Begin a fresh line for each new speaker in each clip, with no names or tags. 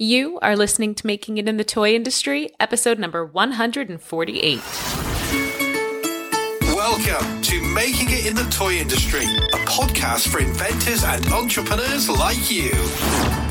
You are listening to Making It in the Toy Industry, episode number 148.
Welcome to Making It in the Toy Industry, a podcast for inventors and entrepreneurs like you.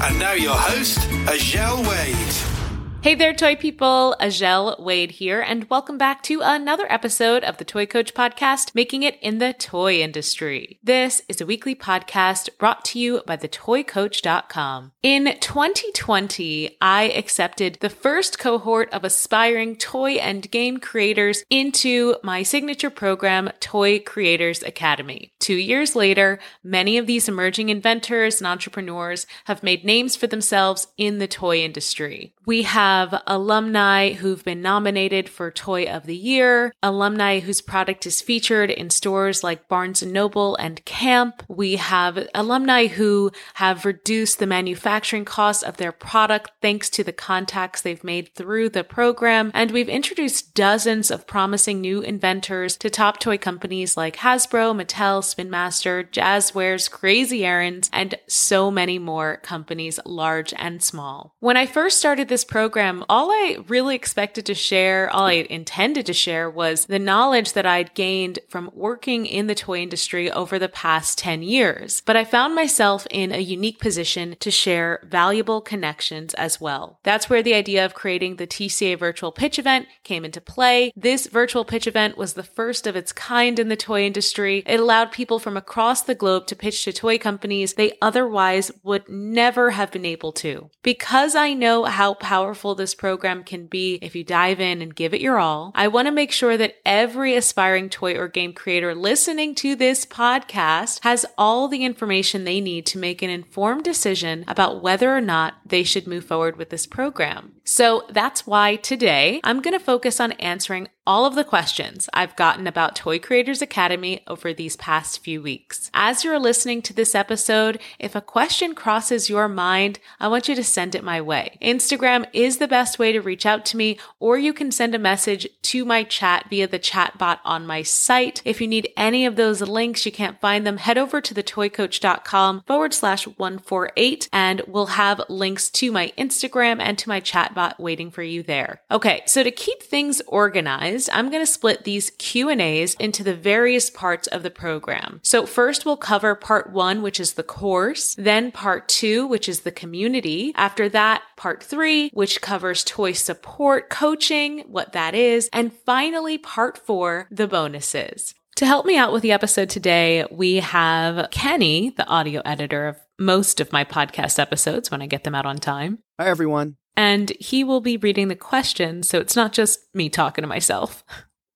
And now your host, Azhelle Wade.
Hey there, toy people. Azhelle Wade here, and welcome back to another episode of the Toy Coach Podcast, Making It in the Toy Industry. This is a weekly podcast brought to you by thetoycoach.com. In 2020, I accepted the first cohort of aspiring toy and game creators into my signature program, Toy Creators Academy. Two years later, many of these emerging inventors and entrepreneurs have made names for themselves in the toy industry. We have alumni who've been nominated for Toy of the Year, alumni whose product is featured in stores like Barnes & Noble and Camp. We have alumni who have reduced the manufacturing costs of their product thanks to the contacts they've made through the program. And we've introduced dozens of promising new inventors to top toy companies like Hasbro, Mattel, Spin Master, Jazwares, Crazy Aaron's, and so many more companies, large and small. When I first started this program, all I really expected to share, all I intended to share was the knowledge that I'd gained from working in the toy industry over the past 10 years. But I found myself in a unique position to share valuable connections as well. That's where the idea of creating the TCA virtual pitch event came into play. This virtual pitch event was the first of its kind in the toy industry. It allowed people from across the globe to pitch to toy companies they otherwise would never have been able to. Because I know how powerful this program can be if you dive in and give it your all, I want to make sure that every aspiring toy or game creator listening to this podcast has all the information they need to make an informed decision about whether or not they should move forward with this program. So that's why today I'm going to focus on answering all of the questions I've gotten about Toy Creators Academy over these past few weeks. As you're listening to this episode, if a question crosses your mind, I want you to send it my way. Instagram is the best way to reach out to me, or you can send a message to my chat via the chat bot on my site. If you need any of those links, you can't find them, head over to thetoycoach.com forward slash 148 and we'll have links to my Instagram and to my chat bot waiting for you there. Okay. So to keep things organized, I'm going to split these Q&As into the various parts of the program. So first we'll cover part 1, which is the course, then part 2, which is the community. After that, part 3, which covers toy support, coaching, what that is, and finally part 4, the bonuses. To help me out with the episode today, we have Kenny, the audio editor of most of my podcast episodes when I get them out on time.
Hi, everyone
and he will be reading the questions, so it's not just me talking to myself.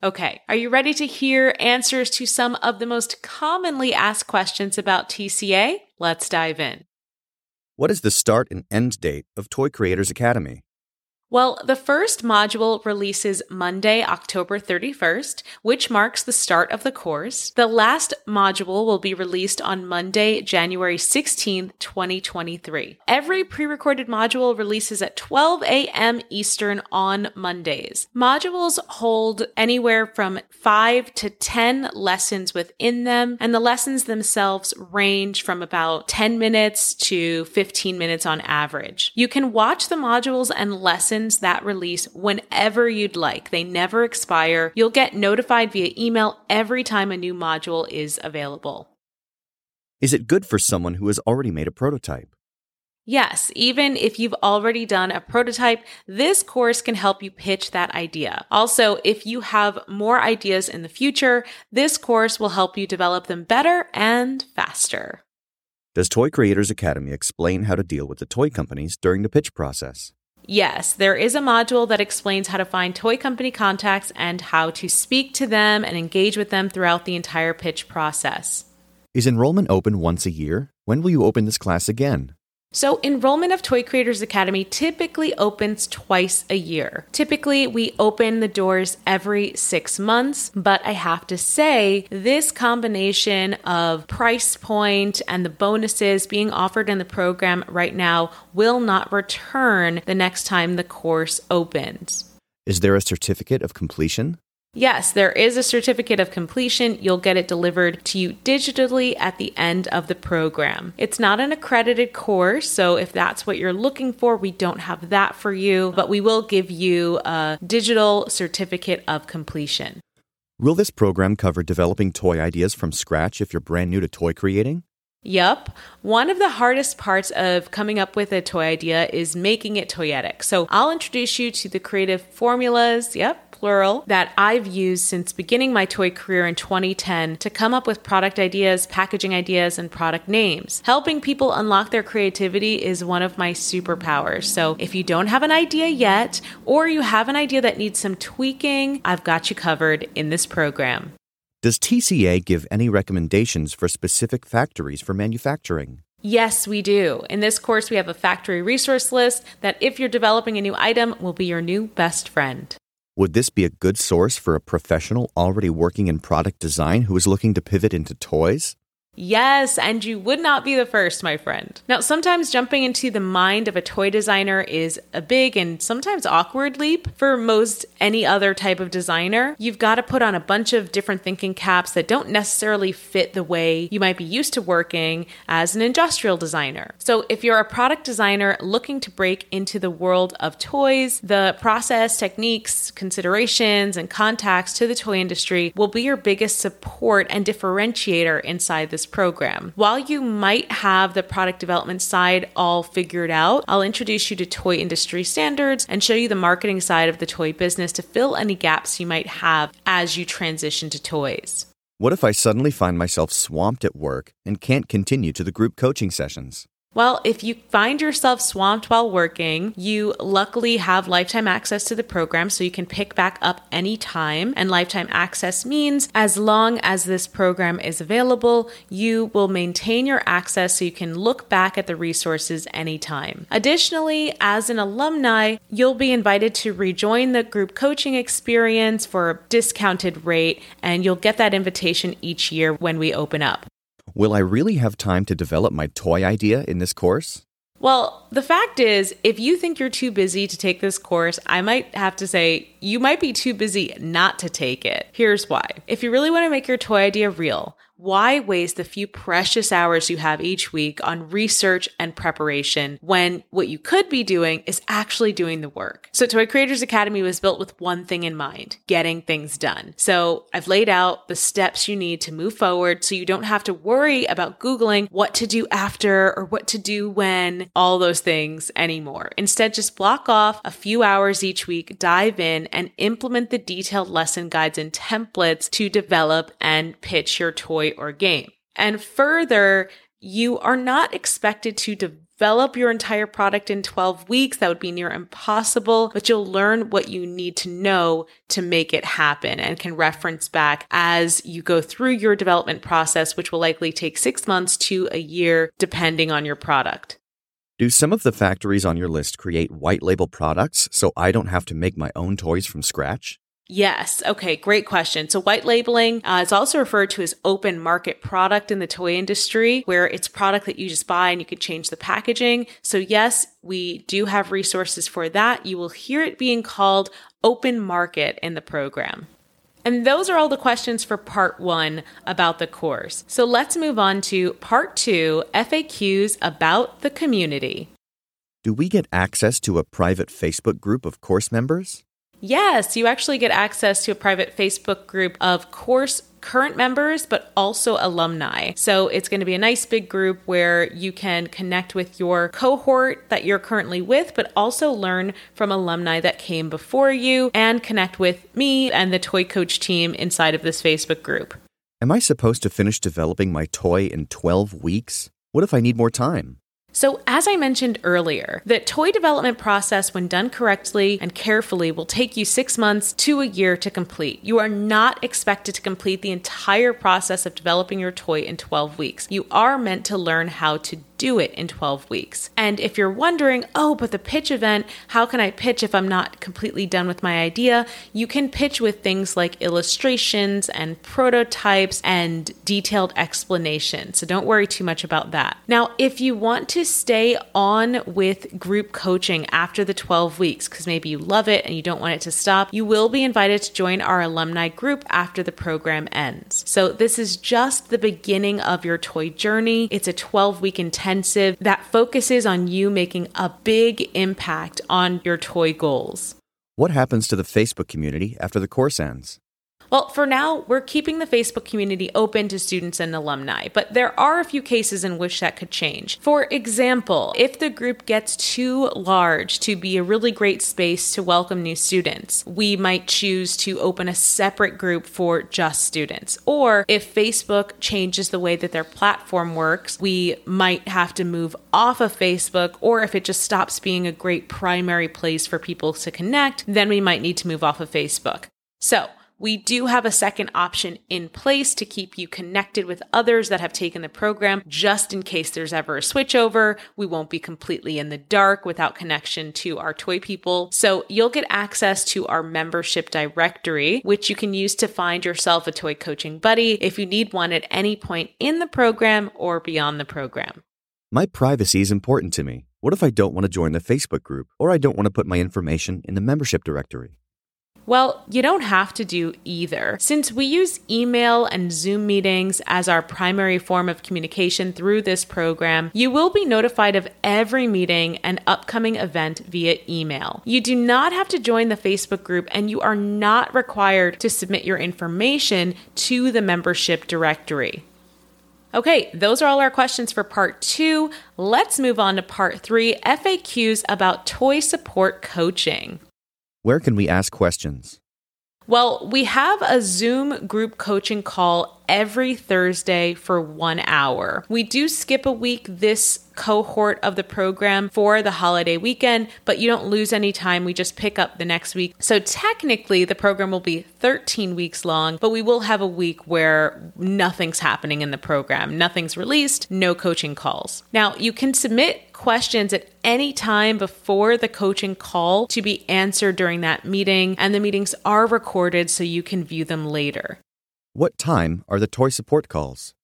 Okay, are you ready to hear answers to some of the most commonly asked questions about TCA? Let's dive in.
What is the start and end date of Toy Creators Academy?
Well, the first module releases Monday, October 31st, which marks the start of the course. The last module will be released on Monday, January 16th, 2023. Every pre-recorded module releases at 12 a.m. Eastern on Mondays. Modules hold anywhere from 5 to 10 lessons within them, and the lessons themselves range from about 10 minutes to 15 minutes on average. You can watch the modules and lessons that release whenever you'd like. They never expire. You'll get notified via email every time a new module is available.
Is it good for someone who has already made a prototype?
Yes, even if you've already done a prototype, this course can help you pitch that idea. Also, if you have more ideas in the future, this course will help you develop them better and faster.
Does Toy Creators Academy explain how to deal with the toy companies during the pitch process?
Yes, there is a module that explains how to find toy company contacts and how to speak to them and engage with them throughout the entire pitch process.
Is enrollment open once a year? When will you open this class again?
So, enrollment of Toy Creators Academy typically opens twice a year. Typically, we open the doors every six months, but I have to say, this combination of price point and the bonuses being offered in the program right now will not return the next time the course opens.
Is there a certificate of completion?
Yes, there is a certificate of completion. You'll get it delivered to you digitally at the end of the program. It's not an accredited course, so if that's what you're looking for, we don't have that for you, but we will give you a digital certificate of completion.
Will this program cover developing toy ideas from scratch if you're brand new to toy creating?
Yup. One of the hardest parts of coming up with a toy idea is making it toyetic. So I'll introduce you to the creative formulas, yep, plural, that I've used since beginning my toy career in 2010 to come up with product ideas, packaging ideas, and product names. Helping people unlock their creativity is one of my superpowers. So if you don't have an idea yet, or you have an idea that needs some tweaking, I've got you covered in this program.
Does TCA give any recommendations for specific factories for manufacturing?
Yes, we do. In this course, we have a factory resource list that, if you're developing a new item, will be your new best friend.
Would this be a good source for a professional already working in product design who is looking to pivot into toys?
Yes, and you would not be the first, my friend. Now, sometimes jumping into the mind of a toy designer is a big and sometimes awkward leap for most any other type of designer. You've got to put on a bunch of different thinking caps that don't necessarily fit the way you might be used to working as an industrial designer. So, if you're a product designer looking to break into the world of toys, the process, techniques, considerations, and contacts to the toy industry will be your biggest support and differentiator inside this program. While you might have the product development side all figured out, I'll introduce you to toy industry standards and show you the marketing side of the toy business to fill any gaps you might have as you transition to toys.
What if I suddenly find myself swamped at work and can't continue to the group coaching sessions?
Well, if you find yourself swamped while working, you luckily have lifetime access to the program so you can pick back up anytime. And lifetime access means as long as this program is available, you will maintain your access so you can look back at the resources anytime. Additionally, as an alumni, you'll be invited to rejoin the group coaching experience for a discounted rate, and you'll get that invitation each year when we open up.
Will I really have time to develop my toy idea in this course?
Well, the fact is, if you think you're too busy to take this course, I might have to say you might be too busy not to take it. Here's why. If you really want to make your toy idea real, why waste the few precious hours you have each week on research and preparation when what you could be doing is actually doing the work? So, Toy Creators Academy was built with one thing in mind getting things done. So, I've laid out the steps you need to move forward so you don't have to worry about Googling what to do after or what to do when, all those things anymore. Instead, just block off a few hours each week, dive in, and implement the detailed lesson guides and templates to develop and pitch your toy or game. And further, you are not expected to develop your entire product in 12 weeks. That would be near impossible, but you'll learn what you need to know to make it happen and can reference back as you go through your development process, which will likely take six months to a year, depending on your product.
Do some of the factories on your list create white label products so I don't have to make my own toys from scratch?
Yes. Okay. Great question. So white labeling uh, is also referred to as open market product in the toy industry, where it's product that you just buy and you could change the packaging. So yes, we do have resources for that. You will hear it being called open market in the program. And those are all the questions for part one about the course. So let's move on to part two FAQs about the community.
Do we get access to a private Facebook group of course members?
Yes, you actually get access to a private Facebook group of course current members, but also alumni. So it's going to be a nice big group where you can connect with your cohort that you're currently with, but also learn from alumni that came before you and connect with me and the Toy Coach team inside of this Facebook group.
Am I supposed to finish developing my toy in 12 weeks? What if I need more time?
So, as I mentioned earlier, the toy development process, when done correctly and carefully, will take you six months to a year to complete. You are not expected to complete the entire process of developing your toy in 12 weeks. You are meant to learn how to do it in 12 weeks. And if you're wondering, oh, but the pitch event, how can I pitch if I'm not completely done with my idea? You can pitch with things like illustrations and prototypes and detailed explanations. So don't worry too much about that. Now, if you want to stay on with group coaching after the 12 weeks, because maybe you love it and you don't want it to stop, you will be invited to join our alumni group after the program ends. So this is just the beginning of your toy journey. It's a 12 week intensive that focuses on you making a big impact on your toy goals.
What happens to the Facebook community after the course ends?
Well, for now, we're keeping the Facebook community open to students and alumni, but there are a few cases in which that could change. For example, if the group gets too large to be a really great space to welcome new students, we might choose to open a separate group for just students. Or if Facebook changes the way that their platform works, we might have to move off of Facebook, or if it just stops being a great primary place for people to connect, then we might need to move off of Facebook. So, we do have a second option in place to keep you connected with others that have taken the program just in case there's ever a switchover. We won't be completely in the dark without connection to our toy people. So you'll get access to our membership directory, which you can use to find yourself a toy coaching buddy if you need one at any point in the program or beyond the program.
My privacy is important to me. What if I don't want to join the Facebook group or I don't want to put my information in the membership directory?
Well, you don't have to do either. Since we use email and Zoom meetings as our primary form of communication through this program, you will be notified of every meeting and upcoming event via email. You do not have to join the Facebook group and you are not required to submit your information to the membership directory. Okay, those are all our questions for part two. Let's move on to part three FAQs about toy support coaching.
Where can we ask questions?
Well, we have a Zoom group coaching call every Thursday for one hour. We do skip a week this cohort of the program for the holiday weekend, but you don't lose any time. We just pick up the next week. So technically, the program will be 13 weeks long, but we will have a week where nothing's happening in the program. Nothing's released, no coaching calls. Now, you can submit questions at any time before the coaching call to be answered during that meeting, and the meetings are recorded so you can view them later.
What time are the toy support calls?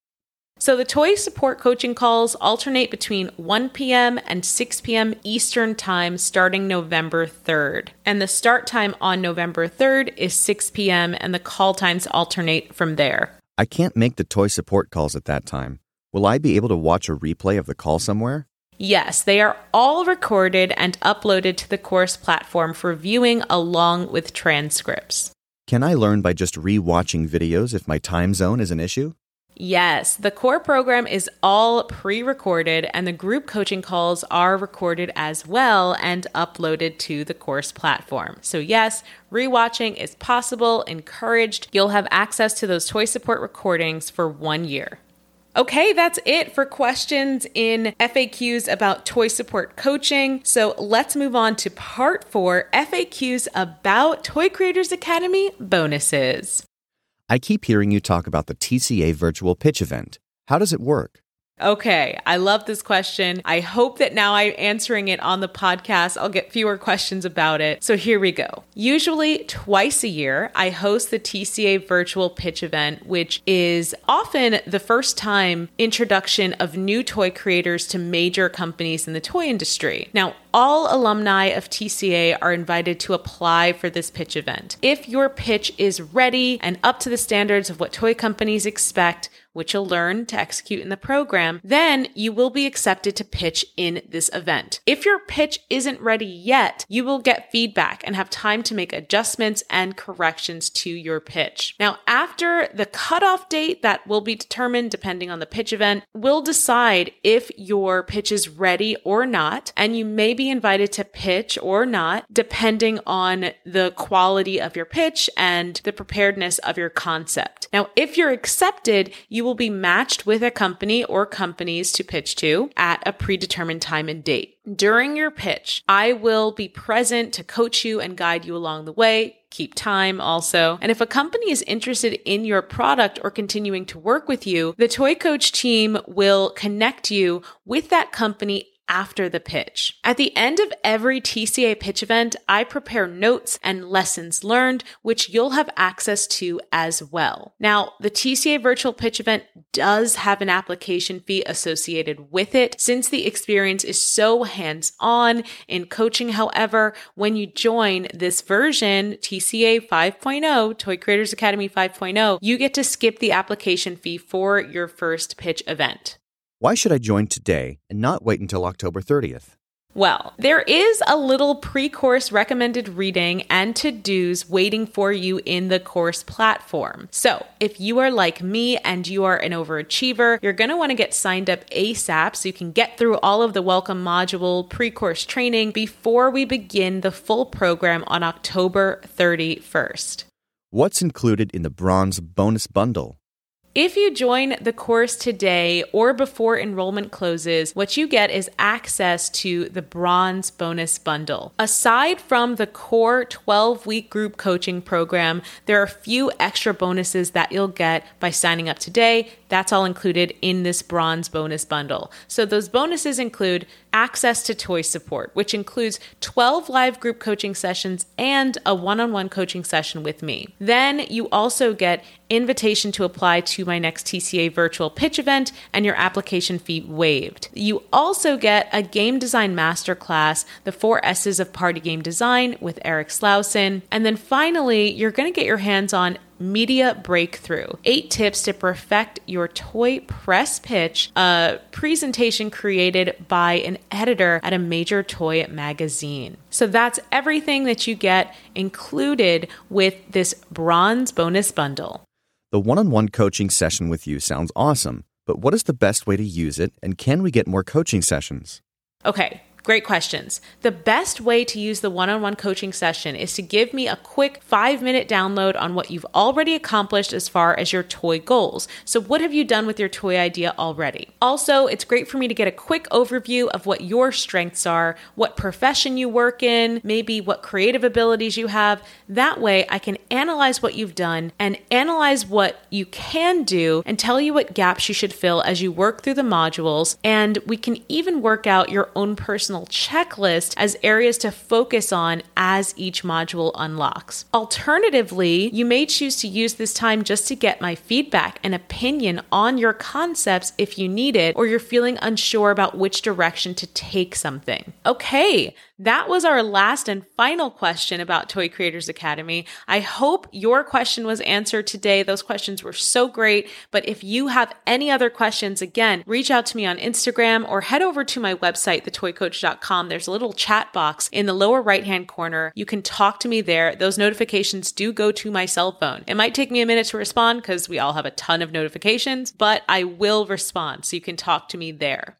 So the toy support coaching calls alternate between 1 p.m. and 6 p.m. Eastern Time starting November 3rd. And the start time on November 3rd is 6 p.m. and the call times alternate from there.
I can't make the toy support calls at that time. Will I be able to watch a replay of the call somewhere?
Yes, they are all recorded and uploaded to the course platform for viewing along with transcripts.
Can I learn by just re-watching videos if my time zone is an issue?
Yes, the core program is all pre recorded, and the group coaching calls are recorded as well and uploaded to the course platform. So, yes, rewatching is possible, encouraged. You'll have access to those toy support recordings for one year. Okay, that's it for questions in FAQs about toy support coaching. So let's move on to part four FAQs about Toy Creators Academy bonuses.
I keep hearing you talk about the TCA virtual pitch event. How does it work?
Okay, I love this question. I hope that now I'm answering it on the podcast, I'll get fewer questions about it. So here we go. Usually, twice a year, I host the TCA virtual pitch event, which is often the first time introduction of new toy creators to major companies in the toy industry. Now, all alumni of TCA are invited to apply for this pitch event. If your pitch is ready and up to the standards of what toy companies expect, which you'll learn to execute in the program, then you will be accepted to pitch in this event. If your pitch isn't ready yet, you will get feedback and have time to make adjustments and corrections to your pitch. Now, after the cutoff date that will be determined depending on the pitch event, we'll decide if your pitch is ready or not, and you may be be invited to pitch or not, depending on the quality of your pitch and the preparedness of your concept. Now, if you're accepted, you will be matched with a company or companies to pitch to at a predetermined time and date. During your pitch, I will be present to coach you and guide you along the way, keep time also. And if a company is interested in your product or continuing to work with you, the Toy Coach team will connect you with that company after the pitch. At the end of every TCA pitch event, I prepare notes and lessons learned, which you'll have access to as well. Now, the TCA virtual pitch event does have an application fee associated with it since the experience is so hands on in coaching. However, when you join this version, TCA 5.0, Toy Creators Academy 5.0, you get to skip the application fee for your first pitch event.
Why should I join today and not wait until October 30th?
Well, there is a little pre course recommended reading and to dos waiting for you in the course platform. So, if you are like me and you are an overachiever, you're going to want to get signed up ASAP so you can get through all of the welcome module pre course training before we begin the full program on October 31st.
What's included in the bronze bonus bundle?
If you join the course today or before enrollment closes, what you get is access to the Bronze Bonus Bundle. Aside from the core 12 week group coaching program, there are a few extra bonuses that you'll get by signing up today. That's all included in this Bronze Bonus Bundle. So, those bonuses include access to toy support, which includes 12 live group coaching sessions and a one on one coaching session with me. Then you also get invitation to apply to my next TCA virtual pitch event and your application fee waived. You also get a game design masterclass, the four S's of party game design with Eric Slauson. And then finally, you're going to get your hands on Media Breakthrough Eight Tips to Perfect Your Toy Press Pitch, a presentation created by an editor at a major toy magazine. So that's everything that you get included with this bronze bonus bundle.
The one on one coaching session with you sounds awesome, but what is the best way to use it, and can we get more coaching sessions?
Okay, Great questions. The best way to use the one on one coaching session is to give me a quick five minute download on what you've already accomplished as far as your toy goals. So, what have you done with your toy idea already? Also, it's great for me to get a quick overview of what your strengths are, what profession you work in, maybe what creative abilities you have. That way, I can analyze what you've done and analyze what you can do and tell you what gaps you should fill as you work through the modules. And we can even work out your own personal personal checklist as areas to focus on as each module unlocks. Alternatively, you may choose to use this time just to get my feedback and opinion on your concepts if you need it, or you're feeling unsure about which direction to take something. Okay, that was our last and final question about Toy Creators Academy. I hope your question was answered today. Those questions were so great. But if you have any other questions, again, reach out to me on Instagram or head over to my website, thetoycoach.com. There's a little chat box in the lower right hand corner. You can talk to me there. Those notifications do go to my cell phone. It might take me a minute to respond because we all have a ton of notifications, but I will respond. So you can talk to me there.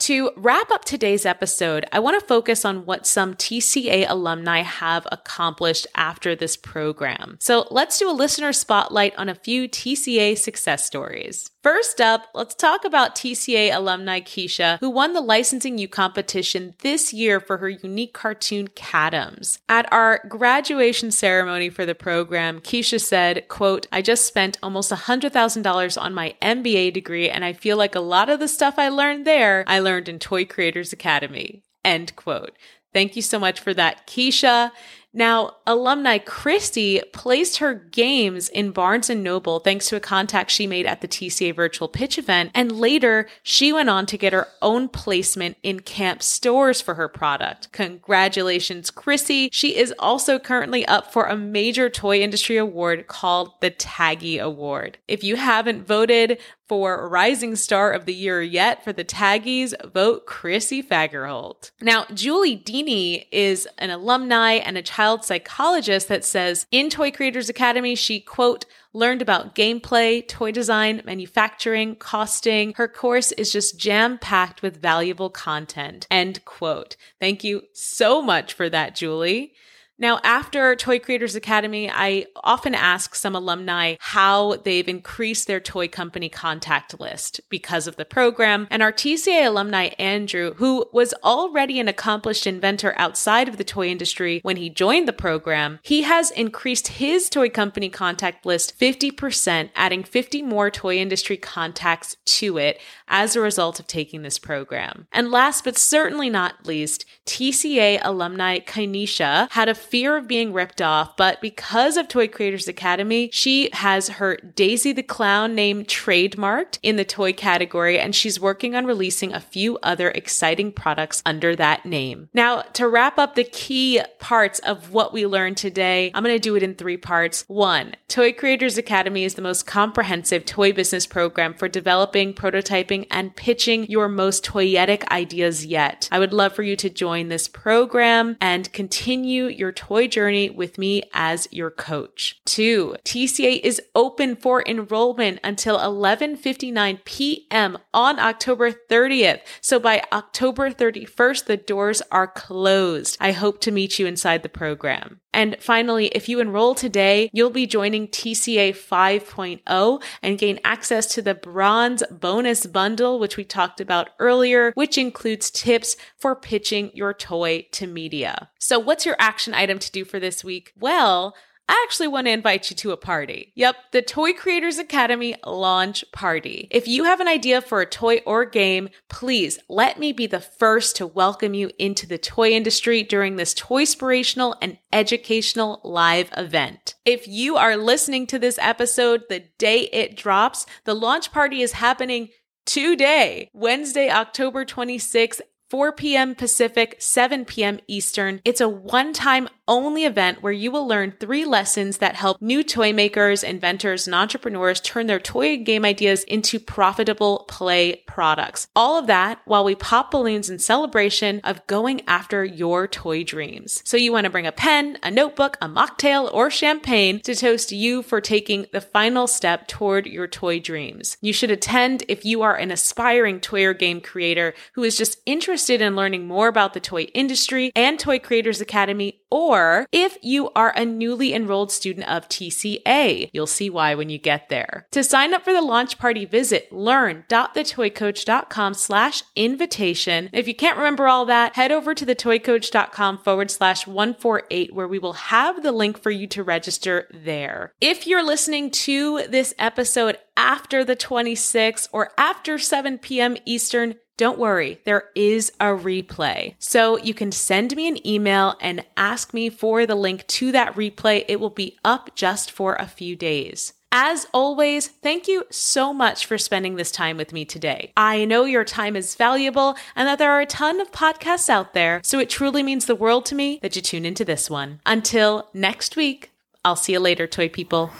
To wrap up today's episode, I want to focus on what some TCA alumni have accomplished after this program. So let's do a listener spotlight on a few TCA success stories. First up, let's talk about TCA alumni Keisha, who won the Licensing U competition this year for her unique cartoon Catums. At our graduation ceremony for the program, Keisha said, quote, I just spent almost $100,000 on my MBA degree and I feel like a lot of the stuff I learned there, I learned in Toy Creators Academy. End quote. Thank you so much for that, Keisha. Now, alumni Christy placed her games in Barnes and Noble thanks to a contact she made at the TCA virtual pitch event. And later, she went on to get her own placement in camp stores for her product. Congratulations, Chrissy. She is also currently up for a major toy industry award called the TAGIE Award. If you haven't voted for Rising Star of the Year yet for the TAGIEs, vote Chrissy Fagerholt. Now, Julie Dini is an alumni and a child psychologist that says in Toy Creators Academy, she, quote, learned about gameplay, toy design, manufacturing, costing. Her course is just jam packed with valuable content. End quote. Thank you so much for that, Julie. Now, after Toy Creators Academy, I often ask some alumni how they've increased their toy company contact list because of the program. And our TCA alumni, Andrew, who was already an accomplished inventor outside of the toy industry when he joined the program, he has increased his toy company contact list 50%, adding 50 more toy industry contacts to it as a result of taking this program. And last but certainly not least, TCA alumni Kainisha had a fear of being ripped off, but because of Toy Creators Academy, she has her Daisy the Clown name trademarked in the toy category, and she's working on releasing a few other exciting products under that name. Now, to wrap up the key parts of what we learned today, I'm going to do it in three parts. One, Toy Creators Academy is the most comprehensive toy business program for developing, prototyping, and pitching your most toyetic ideas yet. I would love for you to join this program and continue your toy journey with me as your coach. Two, TCA is open for enrollment until 11:59 p.m. on October 30th. So by October 31st, the doors are closed. I hope to meet you inside the program. And finally, if you enroll today, you'll be joining TCA 5.0 and gain access to the bronze bonus bundle, which we talked about earlier, which includes tips for pitching your toy to media. So what's your action item to do for this week? Well, I actually want to invite you to a party. Yep, the Toy Creators Academy launch party. If you have an idea for a toy or game, please let me be the first to welcome you into the toy industry during this toy inspirational and educational live event. If you are listening to this episode the day it drops, the launch party is happening today, Wednesday, October 26th 4 p.m. Pacific, 7 p.m. Eastern. It's a one time only event where you will learn three lessons that help new toy makers, inventors, and entrepreneurs turn their toy and game ideas into profitable play products. All of that while we pop balloons in celebration of going after your toy dreams. So you want to bring a pen, a notebook, a mocktail, or champagne to toast you for taking the final step toward your toy dreams. You should attend if you are an aspiring toy or game creator who is just interested in learning more about the toy industry and Toy Creators Academy or if you are a newly enrolled student of TCA. You'll see why when you get there. To sign up for the launch party, visit learn.thetoycoach.com slash invitation. If you can't remember all that, head over to thetoycoach.com forward slash 148 where we will have the link for you to register there. If you're listening to this episode after the 26th or after 7 p.m. Eastern, don't worry, there is a replay. So you can send me an email and ask me for the link to that replay. It will be up just for a few days. As always, thank you so much for spending this time with me today. I know your time is valuable and that there are a ton of podcasts out there, so it truly means the world to me that you tune into this one. Until next week, I'll see you later, toy people.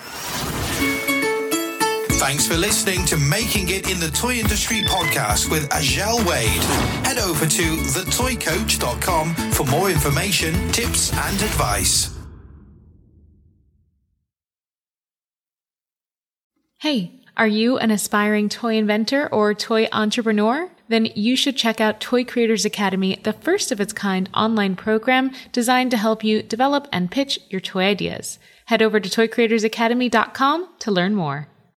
Thanks for listening to Making It in the Toy Industry podcast with Azhelle Wade. Head over to thetoycoach.com for more information, tips, and advice.
Hey, are you an aspiring toy inventor or toy entrepreneur? Then you should check out Toy Creators Academy, the first of its kind online program designed to help you develop and pitch your toy ideas. Head over to toycreatorsacademy.com to learn more.